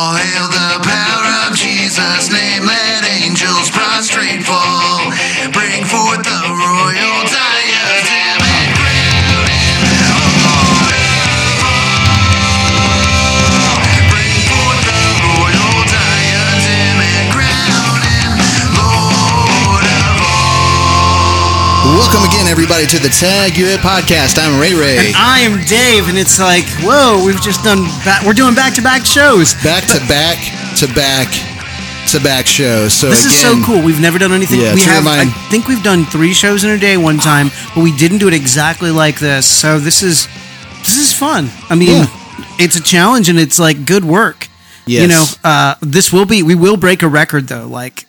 All hail everybody, to the Tag Your It podcast. I'm Ray Ray. And I am Dave, and it's like, whoa, we've just done, ba- we're doing back to back shows. Back to back to back to back shows. So This is so cool. We've never done anything. Yeah, we have, remind- I think we've done three shows in a day one time, but we didn't do it exactly like this. So this is, this is fun. I mean, Yeah. it's a challenge, and it's like good work. You know, uh, this will be, we will break a record though, like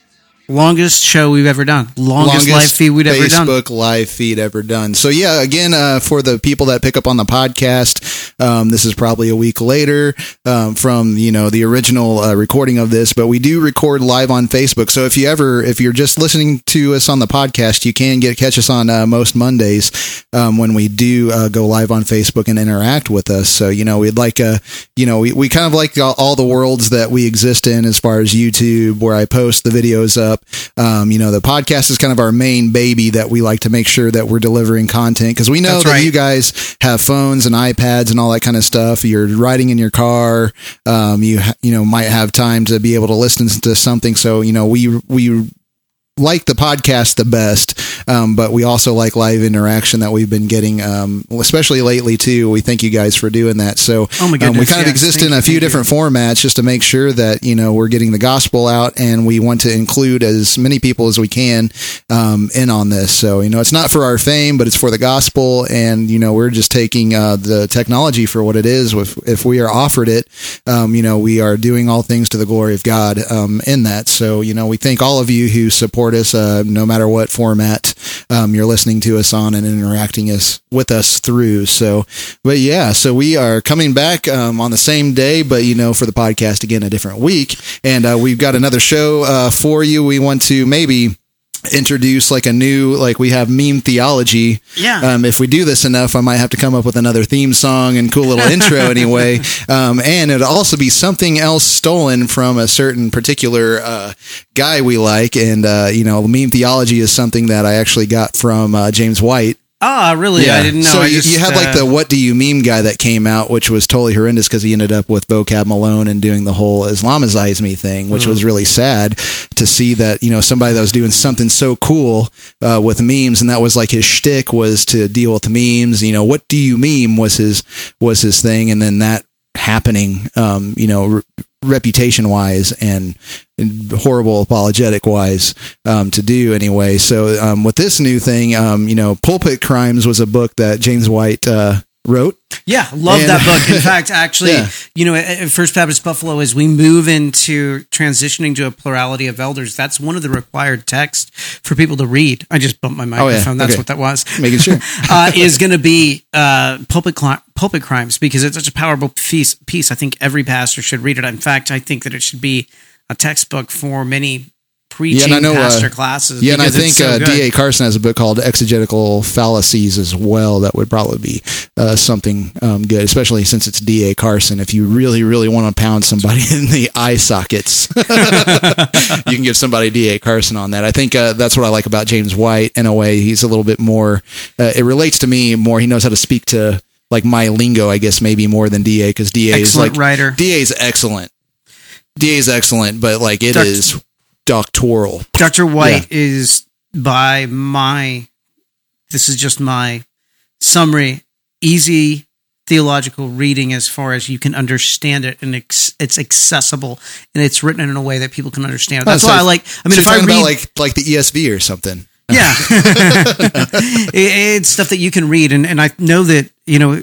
longest show we've ever done, longest, live feed we've ever done. Facebook live feed ever done. So yeah, again, uh, for the people that pick up on the podcast, um, this is probably a week later um, from you know the original uh, recording of this, but we do record live on Facebook. So if you ever, if you're just listening to us on the podcast, you can get catch us on uh, most Mondays um, when we do uh, go live on Facebook and interact with us. So you know we'd like uh you know we, we kind of like all, all the worlds that we exist in as far as YouTube, where I post the videos up. Um, you know the podcast is kind of our main baby that we like to make sure that we're delivering content because we know That's that right. you guys have phones and iPads and all that kind of stuff. You're riding in your car. Um, you ha- you know might have time to be able to listen to something. So you know we we like the podcast the best, um, but we also like live interaction that we've been getting, um, especially lately too. We thank you guys for doing that. So Oh my um, we goodness, kind of exist in you, a few thank you. different formats just to make sure that you know we're getting the gospel out, and we want to include as many people as we can um, in on this. So you know, it's not for our fame, but it's for the gospel, and you know, we're just taking uh, the technology for what it is. If if we are offered it, um, you know, we are doing all things to the glory of God um, in that. So you know, we thank all of you who support us, uh, no matter what format um, you're listening to us on and interacting us with us through. So, but yeah, so we are coming back um, on the same day, but you know, for the podcast again, a different week, and uh, we've got another show uh, for you. We want to maybe introduce like a new like we have meme theology. Yeah. um, if we do this enough i might have to come up with another theme song and cool little intro anyway. Um, and it'll also be something else stolen from a certain particular uh, guy we like. And uh, you know meme theology is something that i actually got from uh, james white Ah, really? Yeah. I didn't know. so you, just, you had like uh, the "What do you meme" guy that came out, which was totally horrendous because he ended up with vocab Malone and doing the whole Islamize me thing, which Mm. was really sad to see that you know somebody that was doing something so cool uh, with memes, and that was like his shtick was to deal with memes. You know, what do you meme was his was his thing, and then that happening, um, you know. Re- reputation wise and horrible apologetic wise um, to do anyway so um, with this new thing um, you know pulpit crimes was a book that james white uh, wrote Yeah, love And- that book. In fact, actually, Yeah. you know, at First Baptist Buffalo, as we move into transitioning to a plurality of elders, that's one of the required texts for people to read. I just bumped my microphone. That's Oh, Okay. what that was. Making sure. uh, is going to be uh, pulpit cli- pulpit crimes because it's such a powerful piece. Piece. I think every pastor should read it. In fact, I think that it should be a textbook for many preaching and I know, uh, pastor classes. yeah and i think so uh, da carson has a book called exegetical fallacies as well that would probably be uh, something um, good especially since it's da carson. If you really really want to pound somebody in the eye sockets you can give somebody da carson on that. I think uh, that's what i like about james white in a way. He's a little bit more uh, it relates to me more. He knows how to speak to like my lingo i guess maybe more than da because da is like writer. da is excellent da is excellent but like it is Doc- doctoral Dr. White is by my this is just my summary easy theological reading as far as you can understand it and it's, it's accessible and it's written in a way that people can understand. Oh, That's Oh, why I like I mean so if you're I talking read about like like the ESV or something. yeah. It- it's stuff that you can read. And, and I know that, you know,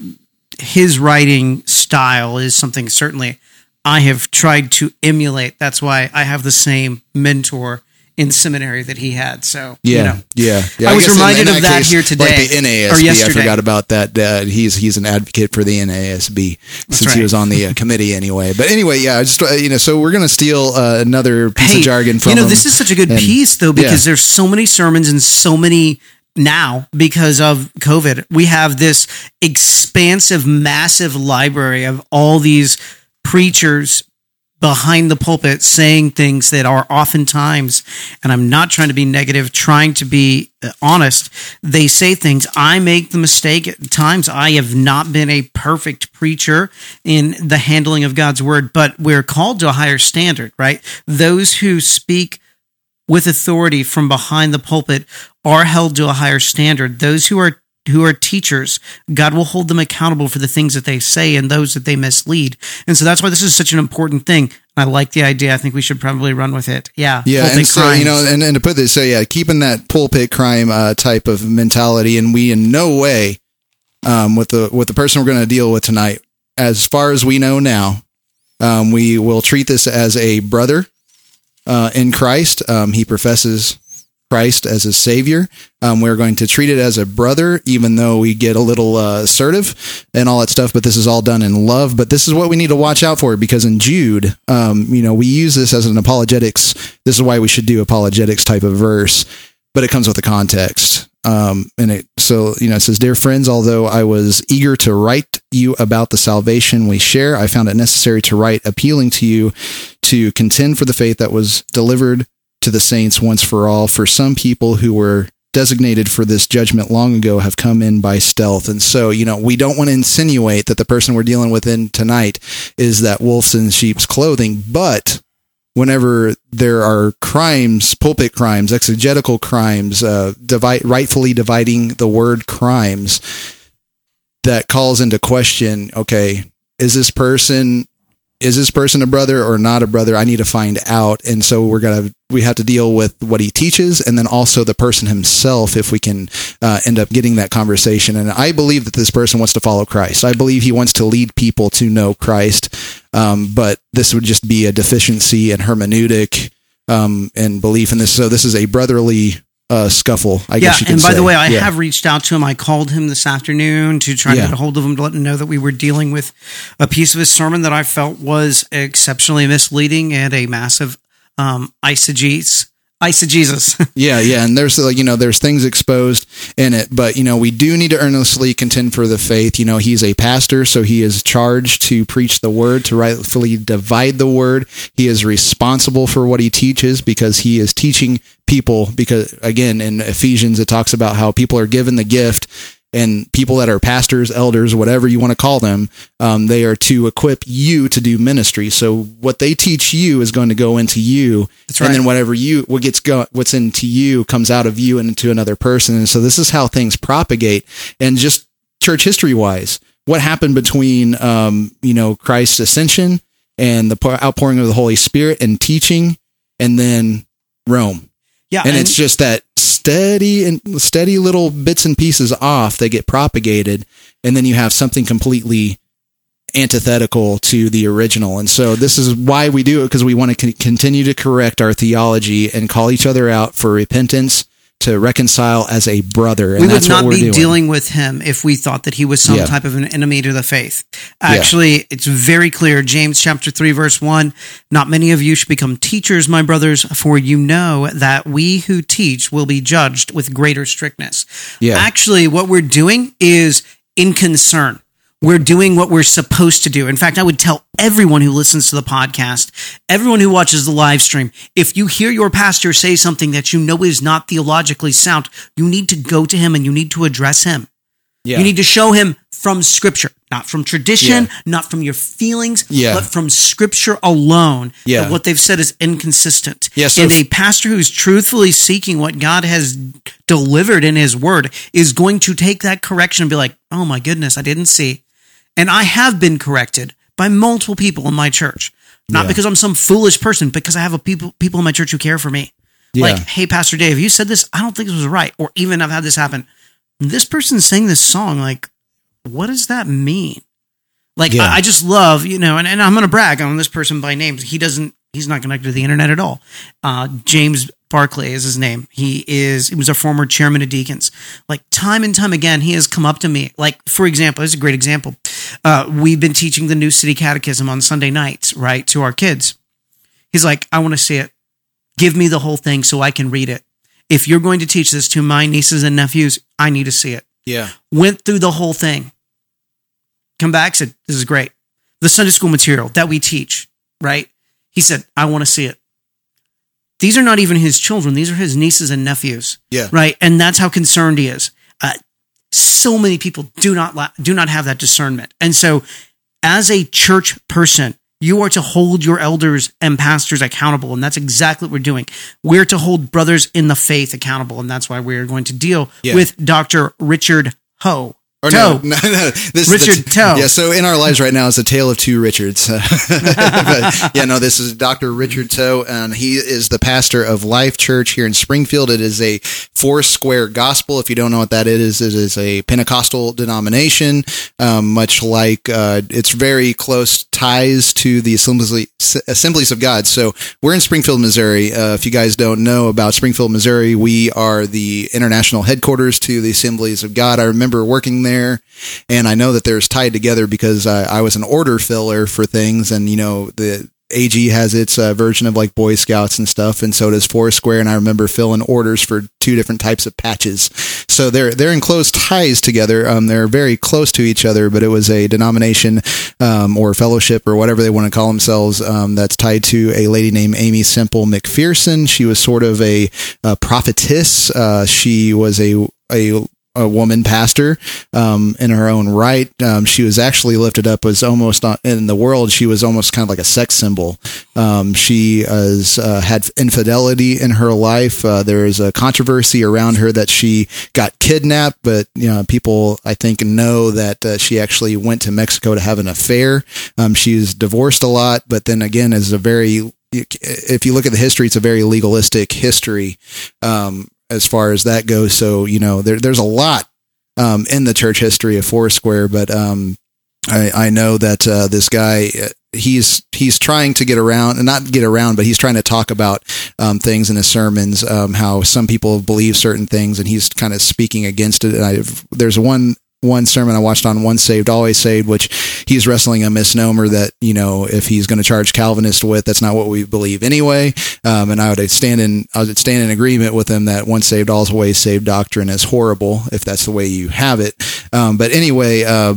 his writing style is something certainly I have tried to emulate. That's why I have the same mentor in seminary that he had. So, Yeah, you know. yeah, yeah. I was guess in- reminded in of that here today, Like the NASB, or yesterday. I forgot about that. Uh, he's he's an advocate for the NASB since he was on the uh, committee anyway. But anyway, yeah, I just uh, you know, so we're gonna steal uh, another piece Hey, of jargon from you know, him. this is such a good And- piece though because yeah. there's so many sermons and so many now because of COVID. We have this expansive, massive library of all these preachers behind the pulpit saying things that are oftentimes, and I'm not trying to be negative, trying to be uh, honest. They say things. I make the mistake at times. I have not been a perfect preacher in the handling of God's word, but we're called to a higher standard, right? Those who speak with authority from behind the pulpit are held to a higher standard. Those who are who are teachers, God will hold them accountable for the things that they say and those that they mislead. And so that's why this is such an important thing. I like the idea. I think we should probably run with it. Yeah. Yeah, and so crimes. you know, and, and to put this, so yeah, keeping that pulpit crime uh, type of mentality, and we in no way, um, with the with the person we're going to deal with tonight, as far as we know now, um, we will treat this as a brother uh, in Christ. Um, he professes Christ as his savior. Um, we're going to treat it as a brother, even though we get a little uh, assertive and all that stuff. But this is all done in love. But this is what we need to watch out for because in Jude, um, you know, we use this as an apologetics. This is why we should do apologetics type of verse, but it comes with a context. Um, and it, so, you know, it says, Dear friends, although I was eager to write you about the salvation we share, I found it necessary to write appealing to you to contend for the faith that was delivered to the saints once for all. For some people who were designated for this judgment long ago have come in by stealth. And so, you know, we don't want to insinuate that the person we're dealing with in tonight is that wolves in sheep's clothing, but whenever there are crimes, pulpit crimes, exegetical crimes, uh, divide, rightfully dividing the word crimes, that calls into question, okay, is this person is this person a brother or not a brother? I need to find out. And so we're gonna we have to deal with what he teaches, and then also the person himself, if we can uh, end up getting that conversation. And I believe that this person wants to follow Christ. I believe he wants to lead people to know Christ. Um, but this would just be a deficiency in hermeneutic um, and belief in this. So this is a brotherly uh, scuffle. I yeah, guess you could and by say. the way, I Yeah. have reached out to him. I called him this afternoon to try Yeah. to get a hold of him to let him know that we were dealing with a piece of his sermon that I felt was exceptionally misleading and a massive um, eisegesis. Eisegesis. Yeah, yeah, and there's like you know there's things exposed in it, but you know we do need to earnestly contend for the faith. You know he's a pastor, so he is charged to preach the word, to rightfully divide the word. He is responsible for what he teaches because he is teaching people. Because again, in Ephesians it talks about how people are given the gift. And people that are pastors, elders, whatever you want to call them, um, they are to equip you to do ministry. So what they teach you is going to go into you, That's and then whatever you what gets go what's into you comes out of you and into another person. And so this is how things propagate. And just church history wise what happened between um you know christ's ascension and the outpouring of the holy spirit and teaching and then rome. Yeah, and, it's just that steady and steady little bits and pieces off that get propagated and then you have something completely antithetical to the original. And so this is why we do it because we want to con- continue to correct our theology and call each other out for repentance to reconcile as a brother and we would that's what not we're be doing dealing with him if we thought that he was some Yeah. type of an enemy to the faith. Actually, it's very clear. James chapter 3, verse 1 Not many of you should become teachers, my brothers, for you know that we who teach will be judged with greater strictness. Yeah. Actually, what we're doing is in concern. We're doing what we're supposed to do. In fact, I would tell everyone who listens to the podcast, everyone who watches the live stream, if you hear your pastor say something that you know is not theologically sound, you need to go to him and you need to address him. yeah You need to show him from scripture, not from tradition, Yeah. not from your feelings, Yeah. but from scripture alone. Yeah. That what they've said is inconsistent. Yeah, so and a pastor who's truthfully seeking what God has delivered in his word is going to take that correction and be like, oh my goodness, I didn't see. And I have been corrected by multiple people in my church. Not Yeah. because I'm some foolish person, because I have a people people in my church who care for me. Yeah. Like, hey, Pastor Dave, you said this. I don't think this was right. Or even I've had this happen. This person sang this song. Like, what does that mean? Like, Yeah. I, I just love, you know, and, and I'm going to brag on this person by name. He doesn't, he's not connected to the internet at all. Uh, James Barclay is his name. He is, he was a former chairman of deacons. Like, time and time again, he has come up to me. Like, for example, this is a great example. Uh, we've been teaching the New City Catechism on Sunday nights, right, to our kids. He's like, I want to see it. Give me the whole thing so I can read it. If you're going to teach this to my nieces and nephews, I need to see it. yeah Went through the whole thing. Come back, said, This is great. The Sunday school material that we teach, right? He said, I want to see it. These are not even his children. These are his nieces and nephews. Yeah. Right. And that's how concerned he is. Uh, so many people do not la- do not have that discernment. And so as a church person, you are to hold your elders and pastors accountable. And that's exactly what we're doing. We're to hold brothers in the faith accountable. And that's why we're going to deal Yeah. with Dr. Richard Ho. Or Toe. no, no, no. This Richard is the, Toe. Yeah, so in our lives right now is a tale of two Richards. but, yeah, no, this is Dr. Richard Toe, and he is the pastor of Life Church here in Springfield. It is a four square gospel. If you don't know what that is, it is a Pentecostal denomination, um, much like uh, it's very close ties to the Assembly, Assemblies of God. So we're in Springfield, Missouri. Uh, if you guys don't know about Springfield, Missouri, we are the international headquarters to the Assemblies of God. I remember working there, and I know that there's tied together because I, I was an order filler for things, and you know the AG has its uh, version of like Boy Scouts and stuff, and so does Foursquare. And I remember filling orders for two different types of patches. So they're they're in close ties together. Um, they're very close to each other, but it was a denomination um, or fellowship or whatever they want to call themselves um, that's tied to a lady named Aimee Semple McPherson. She was sort of a, a prophetess. Uh, she was a a a woman pastor um, in her own right. Um, she was actually lifted up as almost on, in the world. She was almost kind of like a sex symbol. Um, she has uh, had infidelity in her life. Uh, there is a controversy around her that she got kidnapped, but you know people I think know that uh, she actually went to Mexico to have an affair. Um, she's divorced a lot, but then again, is a very if you look at the history, it's a very legalistic history um, as far as that goes. So you know, there, there's a lot um, in the church history of Foursquare, but um, I, I know that uh, this guy uh, he's he's trying to get around and not get around, but he's trying to talk about um, things in his sermons, um, how some people believe certain things, and he's kind of speaking against it. And I there's one one sermon I watched on Once Saved, Always Saved, which he's wrestling a misnomer that, you know, if he's going to charge Calvinist with, that's not what we believe anyway. Um, and I would stand in, I would stand in agreement with him that once saved, always saved doctrine is horrible if that's the way you have it. Um, but anyway, uh,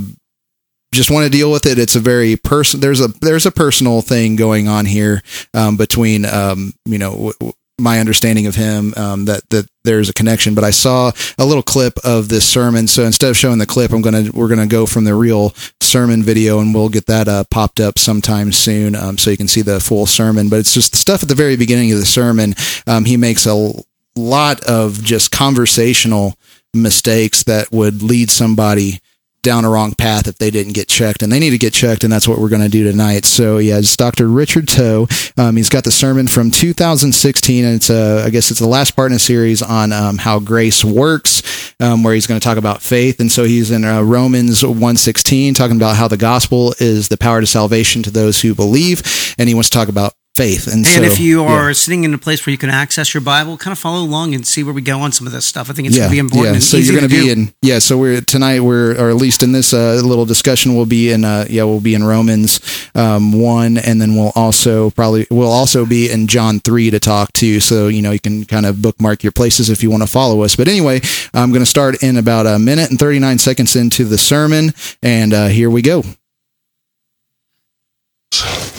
just want to deal with it. It's a very person. There's a there's a personal thing going on here um, between um, you know w- w- my understanding of him um, that that there's a connection. But I saw a little clip of this sermon, so instead of showing the clip, I'm gonna we're gonna go from the real sermon video, and we'll get that uh, popped up sometime soon, um, so you can see the full sermon. But it's just the stuff at the very beginning of the sermon. Um, he makes a lot of just conversational mistakes that would lead somebody down a wrong path if they didn't get checked and they need to get checked and that's what we're going to do tonight. So yeah it's dr richard toe um, he's got the sermon from 2016 and it's uh, i guess it's the last part in a series on um, how grace works um, where he's going to talk about faith. And so he's in uh, romans 116 talking about how the gospel is the power to salvation to those who believe and he wants to talk about faith and, And so, if you yeah. are sitting in a place where you can access your Bible, kind of follow along and see where we go on some of this stuff. I think it's going to be important. and So you're going to be do. in yeah. So we're tonight we're or at least in this uh, little discussion we'll be in uh, yeah we'll be in Romans um, one and then we'll also probably we'll also be in John three to talk to. So you know you can kind of bookmark your places if you want to follow us. But anyway, I'm going to start in about a minute and 39 seconds into the sermon, and uh, here we go.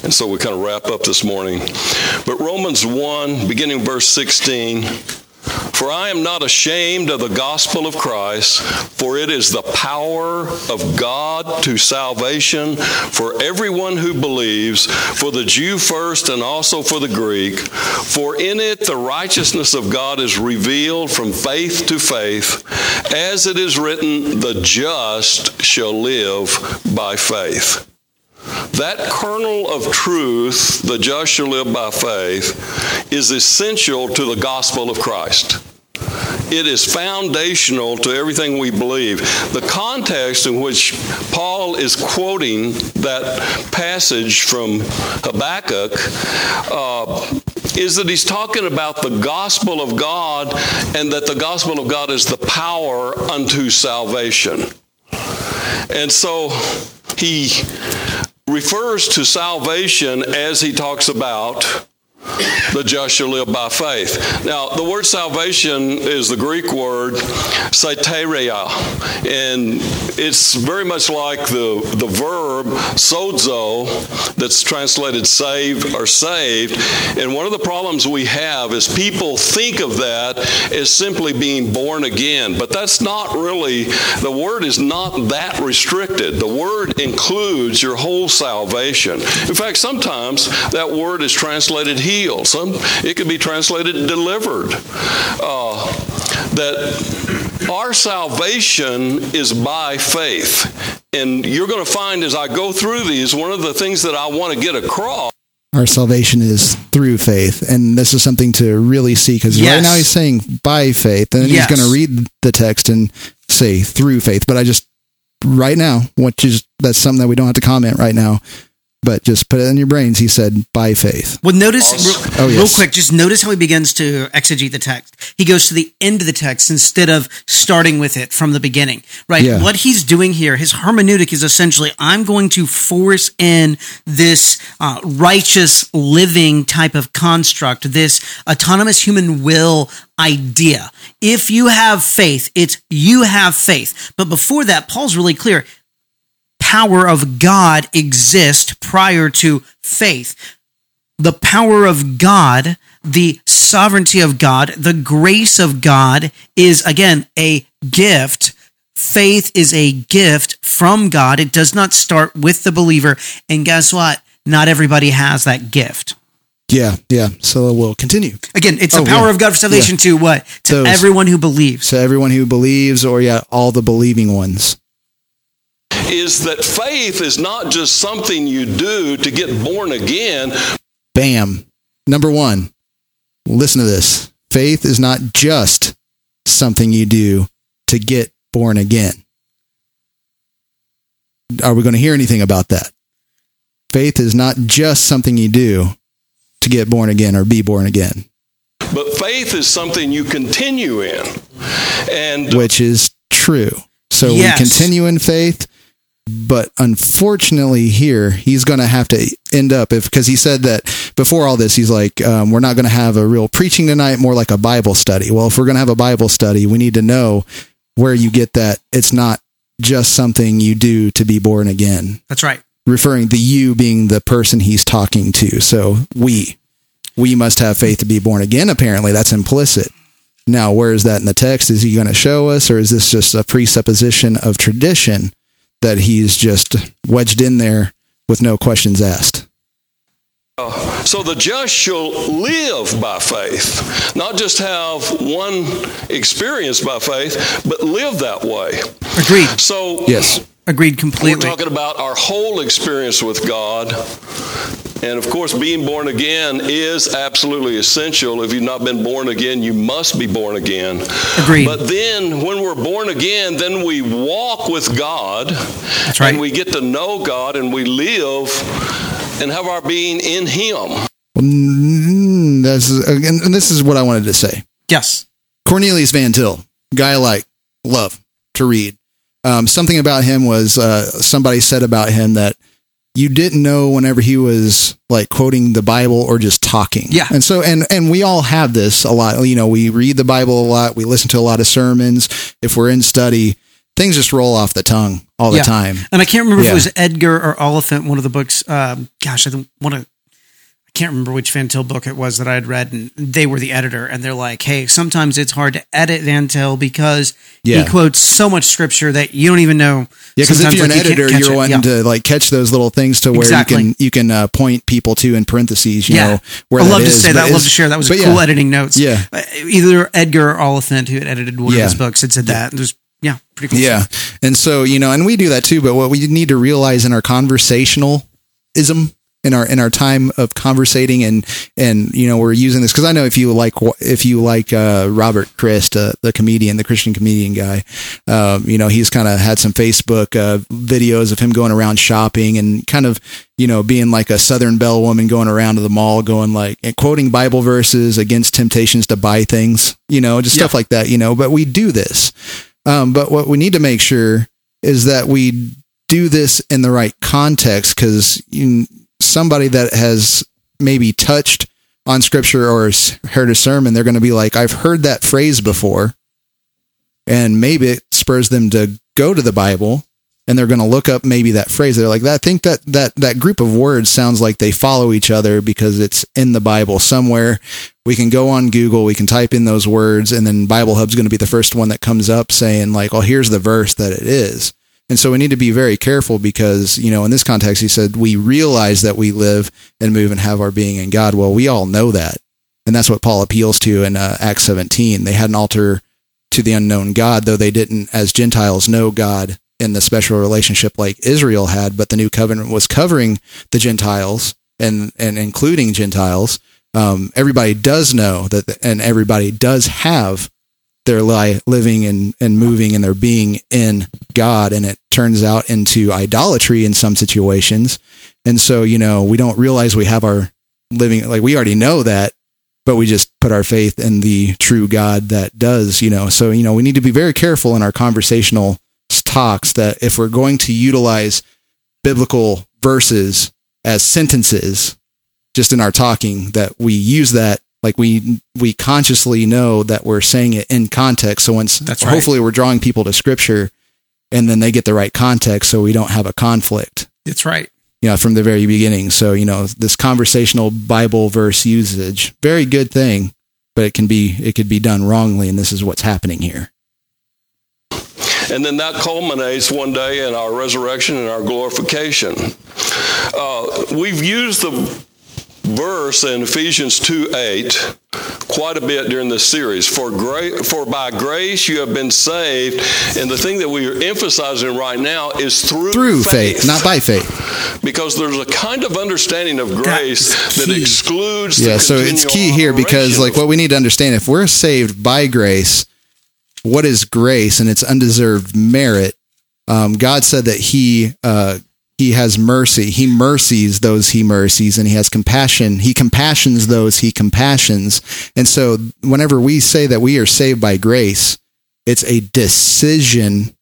And so we kind of wrap up this morning. But Romans 1, beginning verse 16 For I am not ashamed of the gospel of Christ, for it is the power of God to salvation for everyone who believes, for the Jew first and also for the Greek. For in it the righteousness of God is revealed from faith to faith, as it is written, the just shall live by faith. That kernel of truth, the just shall live by faith, is essential to the gospel of Christ. It is foundational to everything we believe. The context in which Paul is quoting that passage from Habakkuk uh, is that he's talking about the gospel of God and that the gospel of God is the power unto salvation. And so he refers to salvation as he talks about the just shall live by faith. Now, the word salvation is the Greek word soteria, and it's very much like the, the verb sozo that's translated save or saved. And one of the problems we have is people think of that as simply being born again, but that's not really, the word is not that restricted. The word includes your whole salvation. In fact, sometimes that word is translated healed. Some it can be translated delivered. Uh, that our salvation is by faith. And you're going to find as I go through these, one of the things that I want to get across Our salvation is through faith, and this is something to really see because right now he's saying by faith, and then Yes. he's going to read the text and say through faith. But I just right now, which is that's something that we don't have to comment right now, but just put it in your brains. He said by faith. Well, notice Awesome. real, Oh, real quick. Just notice how he begins to exegete the text. He goes to the end of the text instead of starting with it from the beginning. Right. Yeah. What he's doing here, his hermeneutic is essentially, I'm going to force in this uh, righteous living type of construct, this autonomous human will idea. If you have faith, it's you have faith. But before that, Paul's really clear power of God exist prior to faith. The power of God, the sovereignty of God, the grace of God is again a gift. Faith is a gift from God. It does not start with the believer. And guess what? Not everybody has that gift. Yeah, yeah. So we'll continue. Again, it's the Oh, power yeah. of God for salvation to what? To Those. everyone who believes. So everyone who believes, or yeah, all the believing ones. Is that faith is not just something you do to get born again, Bam. Number one, listen to this. Faith is not just something you do to get born again. Are we going to hear anything about that? Faith is not just something you do to get born again or be born again, but faith is something you continue in. And which is true. So Yes. we continue in faith, but unfortunately, here he's going to have to end up if because he said that before all this, he's like, um, we're not going to have a real preaching tonight, more like a Bible study. Well, if we're going to have a Bible study, we need to know where you get that. It's not just something you do to be born again. That's right. Referring the you being the person he's talking to. So we, we must have faith to be born again. Apparently, that's implicit. Now, where is that in the text? Is he going to show us, or is this just a presupposition of tradition that he's just wedged in there with no questions asked? so the just shall live by faith, not just have one experience by faith, but live that way. Agreed. So Yes. Agreed completely. We're talking about our whole experience with God. And of course, being born again is absolutely essential. If you've not been born again, you must be born again. Agreed. But then, when we're born again, then we walk with God. That's right. And we get to know God and we live and have our being in Him. Mm, This is, and and this is what I wanted to say. yes. Cornelius Van Til, guy I like, love to read. Um, something about him was uh, somebody said about him that you didn't know whenever he was like quoting the Bible or just talking. Yeah. And so, and, and we all have this a lot. You know, we read the Bible a lot. We listen to a lot of sermons. If we're in study, things just roll off the tongue all the Yeah. time. And I can't remember if it was Edgar or Oliphint, one of the books. Um, gosh, I don't want to. I can't remember which Van Til book it was that I had read, and they were the editor, and they're like, "Hey, sometimes it's hard to edit Van Til because Yeah. he quotes so much scripture that you don't even know." Yeah, because if you're like, an editor, you're it. wanting Yeah. to like catch those little things to where Exactly. you can you can uh, point people to in parentheses. You Yeah, know where I love to say that. I love to share. That was a cool editing notes. Yeah. Uh, either Edgar or Oliphint, who had edited one of his books, had said that. It was yeah, pretty cool. Yeah. And so, you know, and we do that too, but what we need to realize in our conversational conversationalism in our in our time of conversating and and you know we're using this because I know if you like if you like uh, Robert Christ uh, the comedian the Christian comedian guy um, you know he's kind of had some Facebook uh, videos of him going around shopping and kind of you know being like a Southern Belle woman going around to the mall going like and quoting Bible verses against temptations to buy things you know just stuff like that you know but we do this. Um, but what we need to make sure is that we do this in the right context because somebody that has maybe touched on scripture or heard a sermon, they're going to be like, I've heard that phrase before. And maybe it spurs them to go to the Bible and they're going to look up maybe that phrase. They're like, I think that, that, that group of words sounds like they follow each other because it's in the Bible somewhere. We can go on Google, we can type in those words, and then Bible Hub's going to be the first one that comes up saying, like, oh, here's the verse that it is. And so we need to be very careful because, you know, in this context, he said, we realize that we live and move and have our being in God. Well, we all know that. And that's what Paul appeals to in uh, Acts 17. They had an altar to the unknown God, though they didn't, as Gentiles, know God in the special relationship like Israel had, but the new covenant was covering the Gentiles and, and including Gentiles. Um, everybody does know that, and everybody does have their li- living and, and moving and their being in God. And it turns out into idolatry in some situations. And so, you know, we don't realize we have our living, like we already know that, but we just put our faith in the true God that does, you know. So, you know, we need to be very careful in our conversational talks that if we're going to utilize biblical verses as sentences just in our talking, that we use that like we we consciously know that we're saying it in context. So once That's right. hopefully we're drawing people to scripture and then they get the right context so we don't have a conflict That's right. you know, from the very beginning. So, you know, this conversational Bible verse usage, very good thing, but it can be, it could be done wrongly. And this is what's happening here. And then that culminates one day in our resurrection and our glorification. Uh, we've used the verse in Ephesians 2 8 quite a bit during this series. For, gra- for by grace you have been saved. And the thing that we are emphasizing right now is through, Through faith, not by faith. Because there's a kind of understanding of grace that excludes the Yeah. So it's key here because like what we need to understand, if we're saved by grace, what is grace and its undeserved merit? Um, God said that he, uh, he has mercy. He mercies those he mercies and he has compassion. He compassions those he compassions. And so whenever we say that we are saved by grace, it's a decision.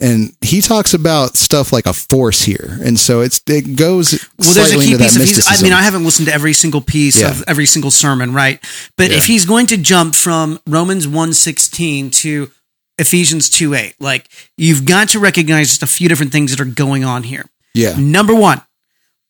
And he talks about stuff like a force here. And so it's, it goes Well, there's a key piece of. He's, I mean, I haven't listened to every single piece Yeah. of every single sermon, right? But if he's going to jump from Romans 1.16 to Ephesians 2.8, like you've got to recognize just a few different things that are going on here. Yeah. Number one,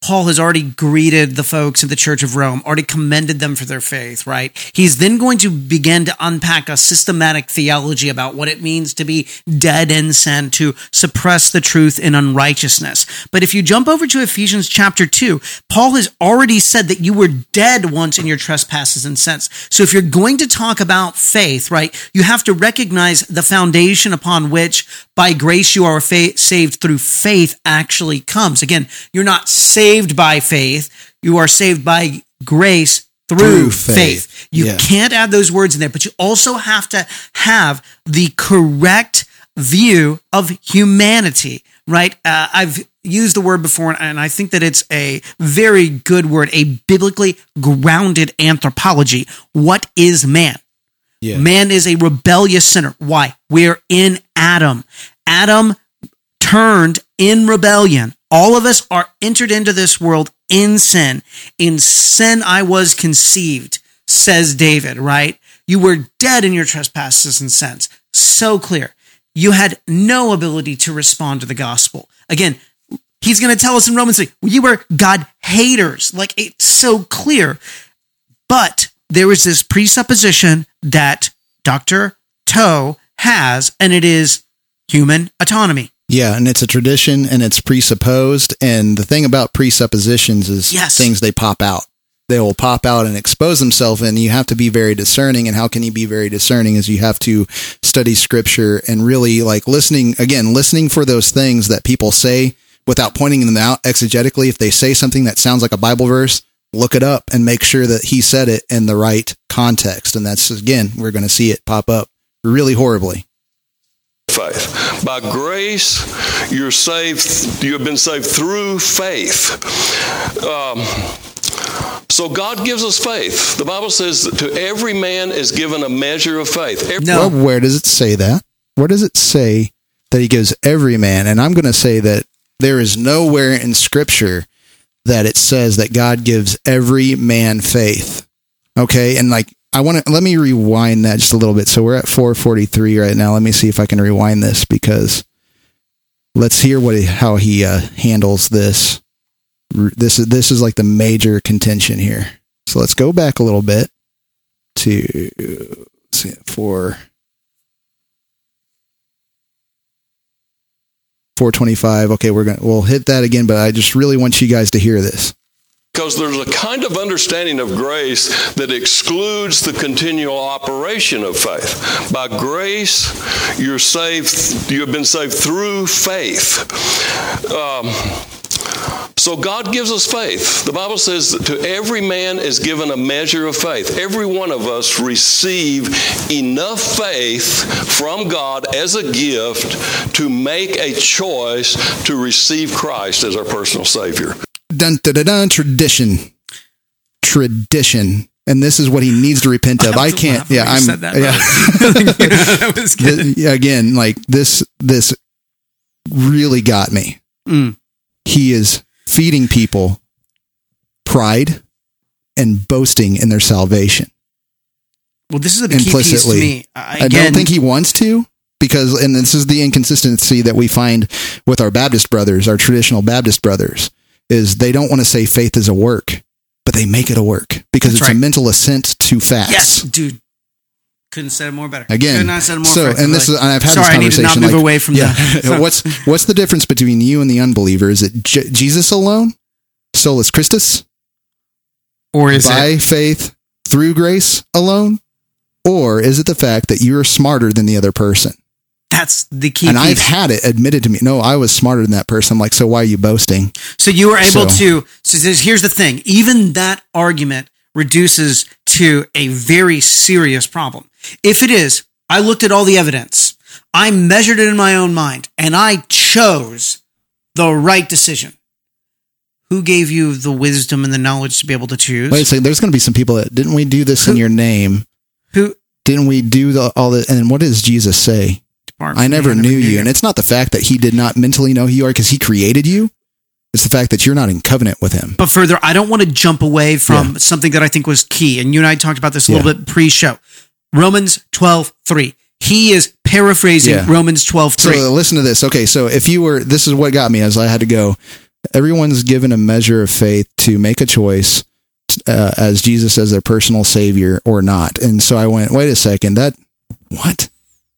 Paul has already greeted the folks at the Church of Rome, already commended them for their faith, right? He's then going to begin to unpack a systematic theology about what it means to be dead in sin, to suppress the truth in unrighteousness. But if you jump over to Ephesians chapter 2, Paul has already said that you were dead once in your trespasses and sins. So if you're going to talk about faith, right, you have to recognize the foundation upon which by grace you are fa- saved through faith actually comes. Again, you're not saved by faith, you are saved by grace through, Through faith. faith. You Yeah. can't add those words in there, but you also have to have the correct view of humanity, right? Uh, I've used the word before, and I think that it's a very good word, a biblically grounded anthropology. What is man? Yeah. Man is a rebellious sinner. Why? We're in Adam. Adam turned in rebellion. All of us are entered into this world in sin. In sin, I was conceived, says David, right? You were dead in your trespasses and sins. So clear. You had no ability to respond to the gospel. Again, he's going to tell us in Romans 3, you were God haters. Like it's so clear. But there is this presupposition that Dr. Toe has, and it is human autonomy. Yeah, and it's a tradition and it's presupposed. And the thing about presuppositions is Yes. things they pop out. They will pop out and expose themselves, and you have to be very discerning. And how can you be very discerning? Is you have to study scripture and really like listening again, listening for those things that people say without pointing them out exegetically. If they say something that sounds like a Bible verse, look it up and make sure that he said it in the right context. And that's again, we're going to see it pop up really horribly. Faith. By grace, you're saved. You have been saved through faith. Um, so God gives us faith. The Bible says that to every man is given a measure of faith. Every- No. Where does it say that? Where does it say that he gives every man? And I'm going to say that there is nowhere in scripture that it says that God gives every man faith. Okay, and like I want to let me rewind that just a little bit. So we're at 443 right now. Let me see if I can rewind this because let's hear what how he uh, handles this. This is this is like the major contention here. So let's go back a little bit to see for 425. Okay, we're gonna we'll hit that again, but I just really want you guys to hear this. Because there's a kind of understanding of grace that excludes the continual operation of faith. By grace, you're saved, you have been saved through faith. Um, so God gives us faith. The Bible says that to every man is given a measure of faith. Every one of us receive enough faith from God as a gift to make a choice to receive Christ as our personal Savior. Dun dun dun, dun tradition. Tradition. And this is what he needs to repent of. I can't. yeah i'm said that, yeah. Good. Again like this this really got me. Mm. he is feeding people pride and boasting in their salvation. Well, this is the key piece to implicitly. me. I, i don't think he wants to because and this is the inconsistency that we find with our baptist brothers our traditional baptist brothers is they don't want to say faith is a work but they make it a work because That's it's right. a mental assent to facts yes, dude. Couldn't say it more better. again Could not have said it more so and this is and i've had Sorry, this I need to conversation not move like, away from yeah that. what's what's the difference between you and the unbeliever is it J- jesus alone solus christus or is it by it? faith through grace alone or is it the fact that you're smarter than the other person That's the key and I've had it admitted to me. No, I was smarter than that person. I'm like, so why are you boasting? So you were able So- to. So here's the thing. Even that argument reduces to a very serious problem. If it is, I looked at all the evidence, I measured it in my own mind, and I chose the right decision. Who gave you the wisdom and the knowledge to be able to choose? Wait a second. There's going to be some people that didn't we do this in your name? Who? Didn't we do the, all the? And what does Jesus say? I never knew you. And it's not the fact that he did not mentally know who you are because he created you. It's the fact that you're not in covenant with him. But further, I don't want to jump away from Yeah. something that I think was key. And you and I talked about this a Yeah. little bit pre-show. Romans 12, 3. He is paraphrasing Yeah. Romans 12, 3. So listen to this. Okay, so if you were, this is what got me as I had to go. Everyone's given a measure of faith to make a choice uh, as Jesus as their personal savior or not. And so I went, wait a second, that what?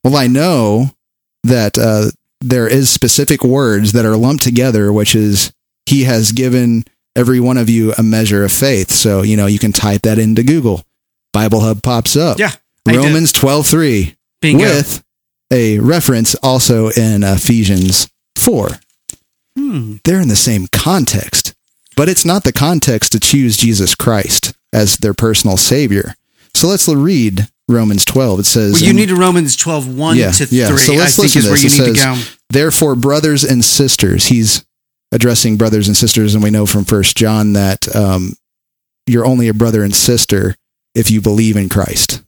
Well, I know that uh, there is specific words that are lumped together, which is He has given every one of you a measure of faith. So you know you can type that into Google. Bible Hub pops up. Yeah, I did. Romans twelve three Bingo. with a reference also in Ephesians 4. Hmm. They're in the same context, but it's not the context to choose Jesus Christ as their personal savior. So let's read Romans 12. It says, Well, you need to Romans 12, 1 Yeah, to yeah. 3, So let's think listen is to this. It says, go. Therefore, brothers and sisters, he's addressing brothers and sisters, and we know from First John that um, you're only a brother and sister if you believe in Christ.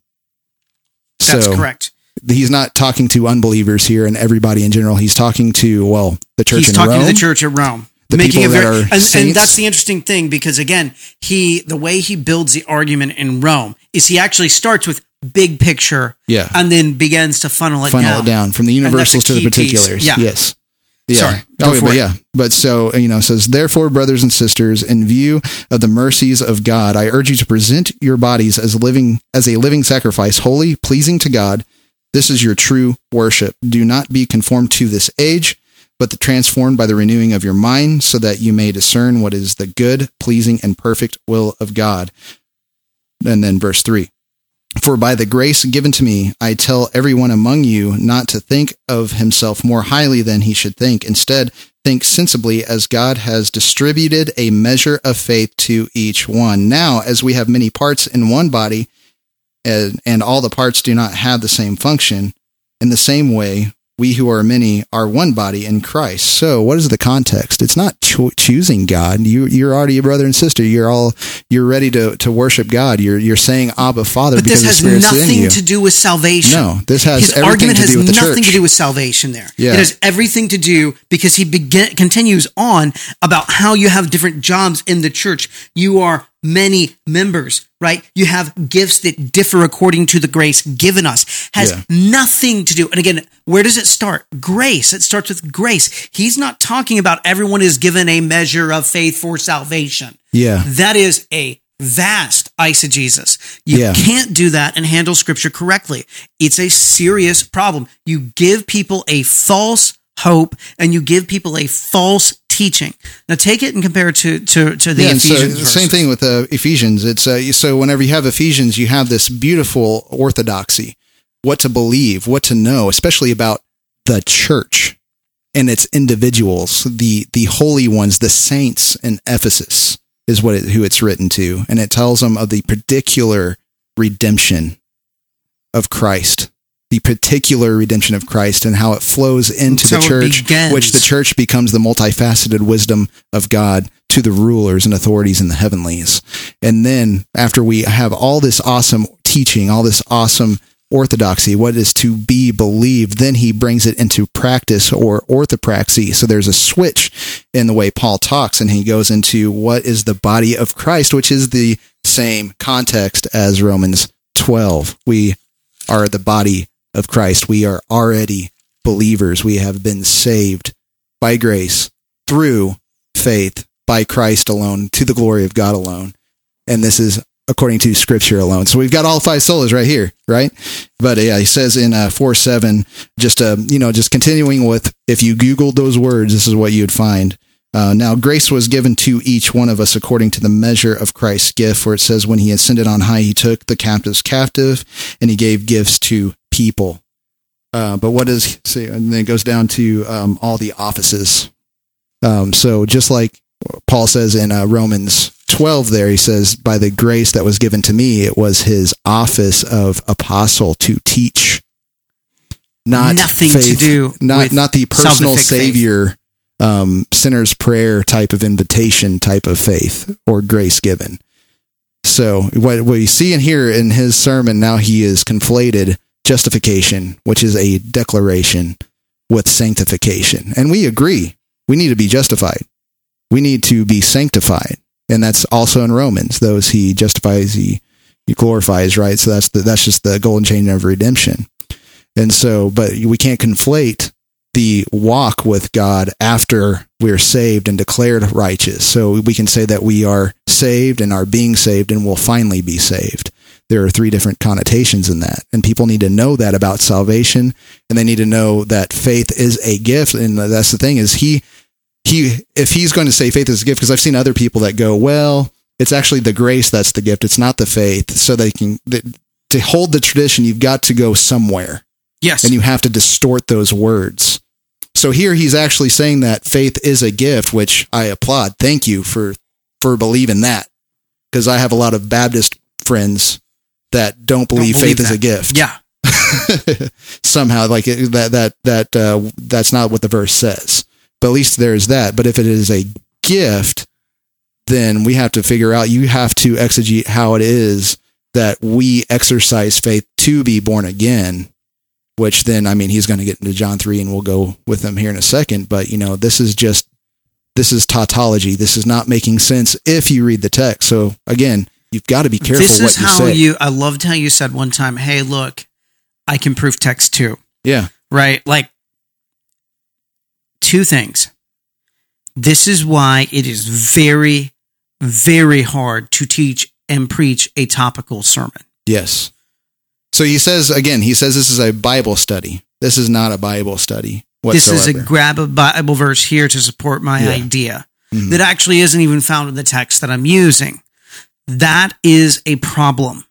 That's so correct. he's not talking to unbelievers here and everybody in general. He's talking to well the church He's in talking Rome. to the church at Rome. The making people a that are and, and that's the interesting thing because again, he the way he builds the argument in Rome is he actually starts with big picture, Yeah. and then begins to funnel it Funnel down. it down from the universals to the piece. particulars. Yeah. Yes. Yeah. Sorry, Oh, yeah, but yeah. But so, you know, it says, therefore, brothers and sisters, in view of the mercies of God, I urge you to present your bodies as living, as a living sacrifice, holy, pleasing to God. This is your true worship. Do not be conformed to this age, but the transformed by the renewing of your mind, so that you may discern what is the good, pleasing, and perfect will of God. And then verse three. For by the grace given to me, I tell everyone among you not to think of himself more highly than he should think. Instead, think sensibly as God has distributed a measure of faith to each one. Now, as we have many parts in one body, and, and all the parts do not have the same function, in the same way, we who are many are one body in Christ. So, what is the context? It's not cho- choosing God. You, you're already a brother and sister. You're all you're ready to, to worship God. You're you're saying Abba Father But because this has nothing to do with salvation. No, this has His everything argument to do with the church. has nothing to do with salvation. There, Yeah. it has everything to do because he begin, continues on about how you have different jobs in the church. You are many members, right? You have gifts that differ according to the grace given us. Has Yeah. nothing to do. And again, where does it start? Grace. It starts with grace. He's not talking about everyone is given a measure of faith for salvation. Yeah. That is a vast eisegesis. You Yeah. can't do that and handle scripture correctly. It's a serious problem. You give people a false hope and you give people a false teaching. Now take it and compare it to, to, to the yeah, and so the same thing with uh, Ephesians. It's uh, so whenever you have Ephesians, you have this beautiful orthodoxy, what to believe, what to know, especially about the church and its individuals, the the holy ones, the saints in Ephesus is what it, who it's written to, and it tells them of the particular redemption of Christ. The particular redemption of Christ and how it flows into That's the church, which the church becomes the multifaceted wisdom of God to the rulers and authorities in the heavenlies. And then after we have all this awesome teaching, all this awesome orthodoxy, what is to be believed, then he brings it into practice or orthopraxy. So there's a switch in the way Paul talks and he goes into what is the body of Christ, which is the same context as Romans 12. We are the body of Christ. We are already believers. We have been saved by grace through faith by Christ alone to the glory of God alone. And this is according to scripture alone. So we've got all five solas right here, right? But yeah, he says in uh, 4 7, just, uh, you know, just continuing with, if you Googled those words, this is what you'd find. Uh, now, grace was given to each one of us according to the measure of Christ's gift, where it says, when he ascended on high, he took the captives captive and he gave gifts to people. Uh, but what does say? And then it goes down to um, all the offices. Um, so just like Paul says in uh, Romans 12, there he says, by the grace that was given to me, it was his office of apostle to teach. Not Nothing to do not not the personal savior, um, sinner's prayer type of invitation type of faith or grace given. So what you see and hear in his sermon now he is conflated justification, which is a declaration, with sanctification. And we agree. We need to be justified. We need to be sanctified. And that's also in Romans. Those he justifies, he, he glorifies, right? So that's the, that's just the golden chain of redemption. And so, but we can't conflate the walk with God after we're saved and declared righteous. So we can say that we are saved and are being saved and will finally be saved. There are three different connotations in that. And people need to know that about salvation and they need to know that faith is a gift. And that's the thing is he, he, if he's going to say faith is a gift, because I've seen other people that go, well, it's actually the grace that's the gift. It's not the faith. So they can, to hold the tradition, you've got to go somewhere Yes. and you have to distort those words. So here he's actually saying that faith is a gift, which I applaud. Thank you for for believing that, because I have a lot of Baptist friends that don't Don't believe, faith is a gift. Yeah. somehow, like it, that that that uh, that's not what the verse says. But at least there's that. But if it is a gift, then we have to figure out. You have to exegete how it is that we exercise faith to be born again which then I mean he's going to get into John 3 and we'll go with him here in a second but you know this is just this is tautology this is not making sense if you read the text so again you've got to be careful this what is you how say you, I loved how you said one time, hey, look, I can proof text too. yeah right? Like two things. This is why it is very, very hard to teach and preach a topical sermon. yes so he says again he says this is a Bible study this is not a Bible study Whatsoever. This is a grab a Bible verse here to support my Yeah. idea Mhm. that actually isn't even found in the text that I'm using. That is a problem.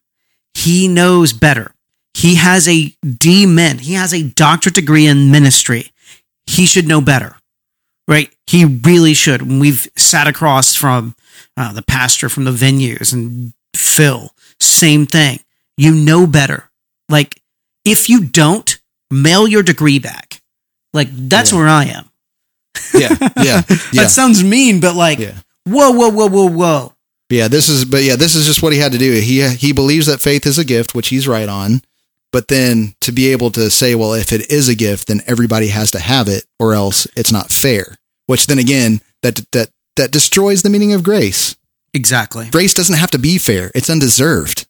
He knows better. He has a D min. He has a doctorate degree in ministry. He should know better, right? He really should. When we've sat across from uh, the pastor from the venues and Phil, same thing. You know better. Like, if you don't, mail your degree back. Like, that's Yeah. where I am. yeah yeah yeah That sounds mean, but like, Yeah. whoa, whoa, whoa, whoa, whoa. Yeah, this is, but yeah, this is just what he had to do. He he believes that faith is a gift, which he's right on. But then to be able to say, well, if it is a gift, then everybody has to have it, or else it's not fair. Which then again, that that that destroys the meaning of grace. Exactly. Grace doesn't have to be fair; it's undeserved,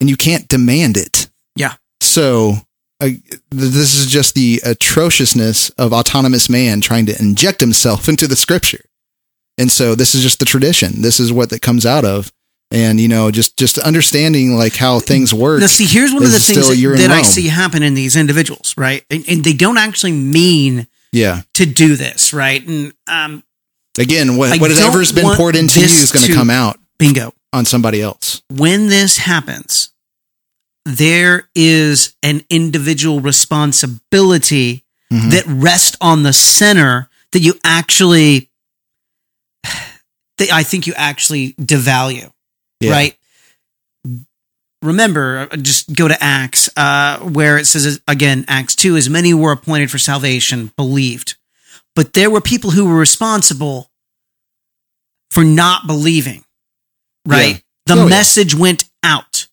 and you can't demand it. Yeah. So uh, this is just the atrociousness of autonomous man trying to inject himself into the scripture. And so this is just the tradition. This is what that comes out of. And you know, just just understanding like how things work. Now, see, here's one of the things that, that I see happen in these individuals, right? And, and they don't actually mean Yeah. to do this, right? And um, Again, what whatever's been poured into you is going to come out bingo. on somebody else. When this happens, there is an individual responsibility Mhm. that rests on the center that you actually, I think you actually devalue. Yeah. right? Remember, uh, just go to Acts, uh, where it says again, Acts 2 as many were appointed for salvation, believed. But there were people who were responsible for not believing, right? Yeah. The Oh, yeah. message went out.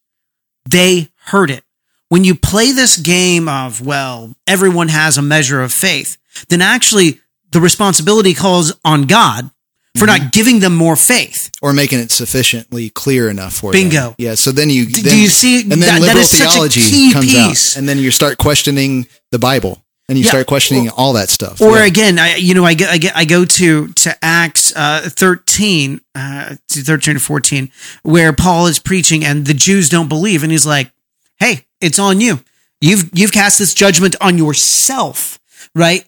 They heard it. When you play this game of, well, everyone has a measure of faith, then actually the responsibility calls on God for Mm-hmm. not giving them more faith. Or making it sufficiently clear enough for them. Bingo. Yeah. So then you do you see- and then that- that liberal is such a theology comes piece. out, and then you start questioning the Bible, and you Yeah. start questioning all that stuff. Or Yeah. again, I you know I go I, get, I go to to Acts uh, thirteen uh, to thirteen to fourteen where Paul is preaching and the Jews don't believe and he's like, "Hey, it's on you. You've you've cast this judgment on yourself, right?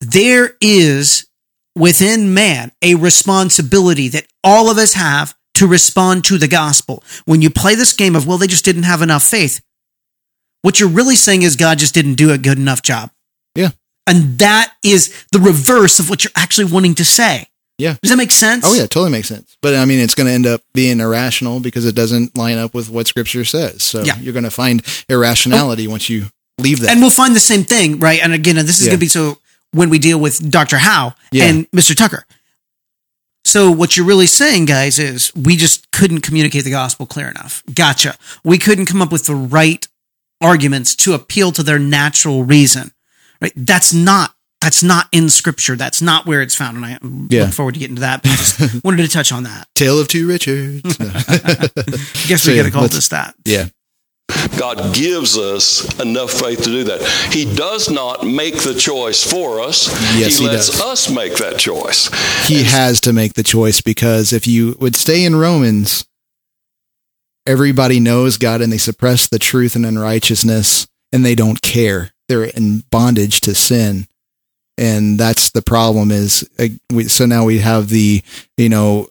There is within man a responsibility that all of us have to respond to the gospel. When you play this game of well, they just didn't have enough faith. What you're really saying is God just didn't do a good enough job. Yeah. And that is the reverse of what you're actually wanting to say. Yeah. Does that make sense? Oh yeah, totally makes sense. But I mean, it's going to end up being irrational because it doesn't line up with what Scripture says. So Yeah. you're going to find irrationality once you leave that. And we'll find the same thing, right? And again, this is Yeah. going to be so when we deal with Dr. Howe Yeah. and Mr. Tucker. So what you're really saying, guys, is we just couldn't communicate the gospel clear enough. Gotcha. We couldn't come up with the right arguments to appeal to their natural reason. Right? That's not that's not in scripture. That's not where it's found. And I Yeah. look forward to getting to that. But just wanted to touch on that. Tale of Two Richards. I guess So, we gotta call this that. yeah. God gives us enough faith to do that. He does not make the choice for us. Yes, he he lets does. us make that choice. He has to make the choice because if you would stay in Romans, everybody knows God and they suppress the truth and unrighteousness and they don't care. They're in bondage to sin. And that's the problem is uh, we, so now we have the, you know,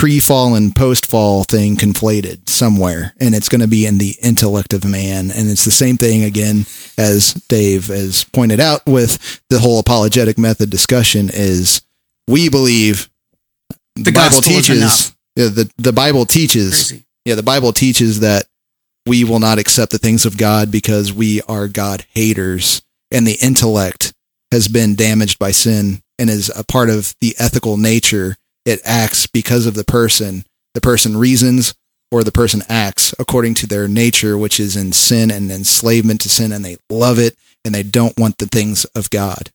pre-fall and post-fall thing conflated somewhere and it's going to be in the intellect of man and it's the same thing again as Dave has pointed out with the whole apologetic method discussion is we believe the, The Bible teaches yeah, the the Bible teaches Crazy. yeah the Bible teaches that we will not accept the things of God because we are God haters and the intellect has been damaged by sin and is a part of the ethical nature it acts because of the person the person reasons or the person acts according to their nature which is in sin and enslavement to sin and they love it and they don't want the things of God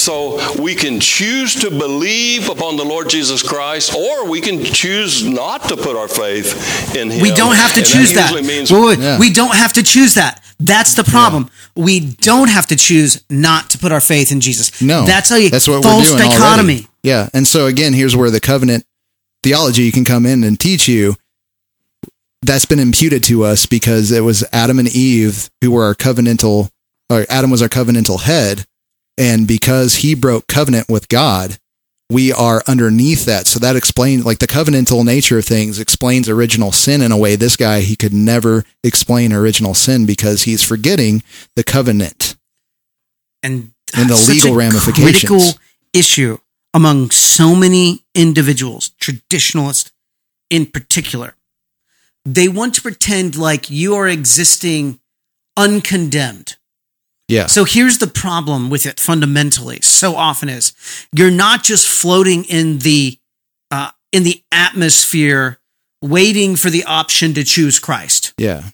So we can choose to believe upon the Lord Jesus Christ, or we can choose not to put our faith in Him. We don't have to And choose that. usually means Wait, wait, Yeah. We don't have to choose that. That's the problem. We don't have to choose not to put our faith in Jesus. No, that's a that's what false we're doing dichotomy. Already. Yeah, and so again, here's where the covenant theology can come in and teach you. That's been imputed to us because it was Adam and Eve who were our covenantal, or Adam was our covenantal head, and because he broke covenant with God, we are underneath that. So that explains, like the covenantal nature of things, explains original sin in a way. This guy he could never explain original sin because he's forgetting the covenant. and, And the legal ramifications. Critical issue among so many individuals, traditionalists in particular. They want to pretend like you are existing uncondemned. Yeah. So here's the problem with it fundamentally. So often is you're not just floating in the uh, in the atmosphere, waiting for the option to choose Christ. yeah.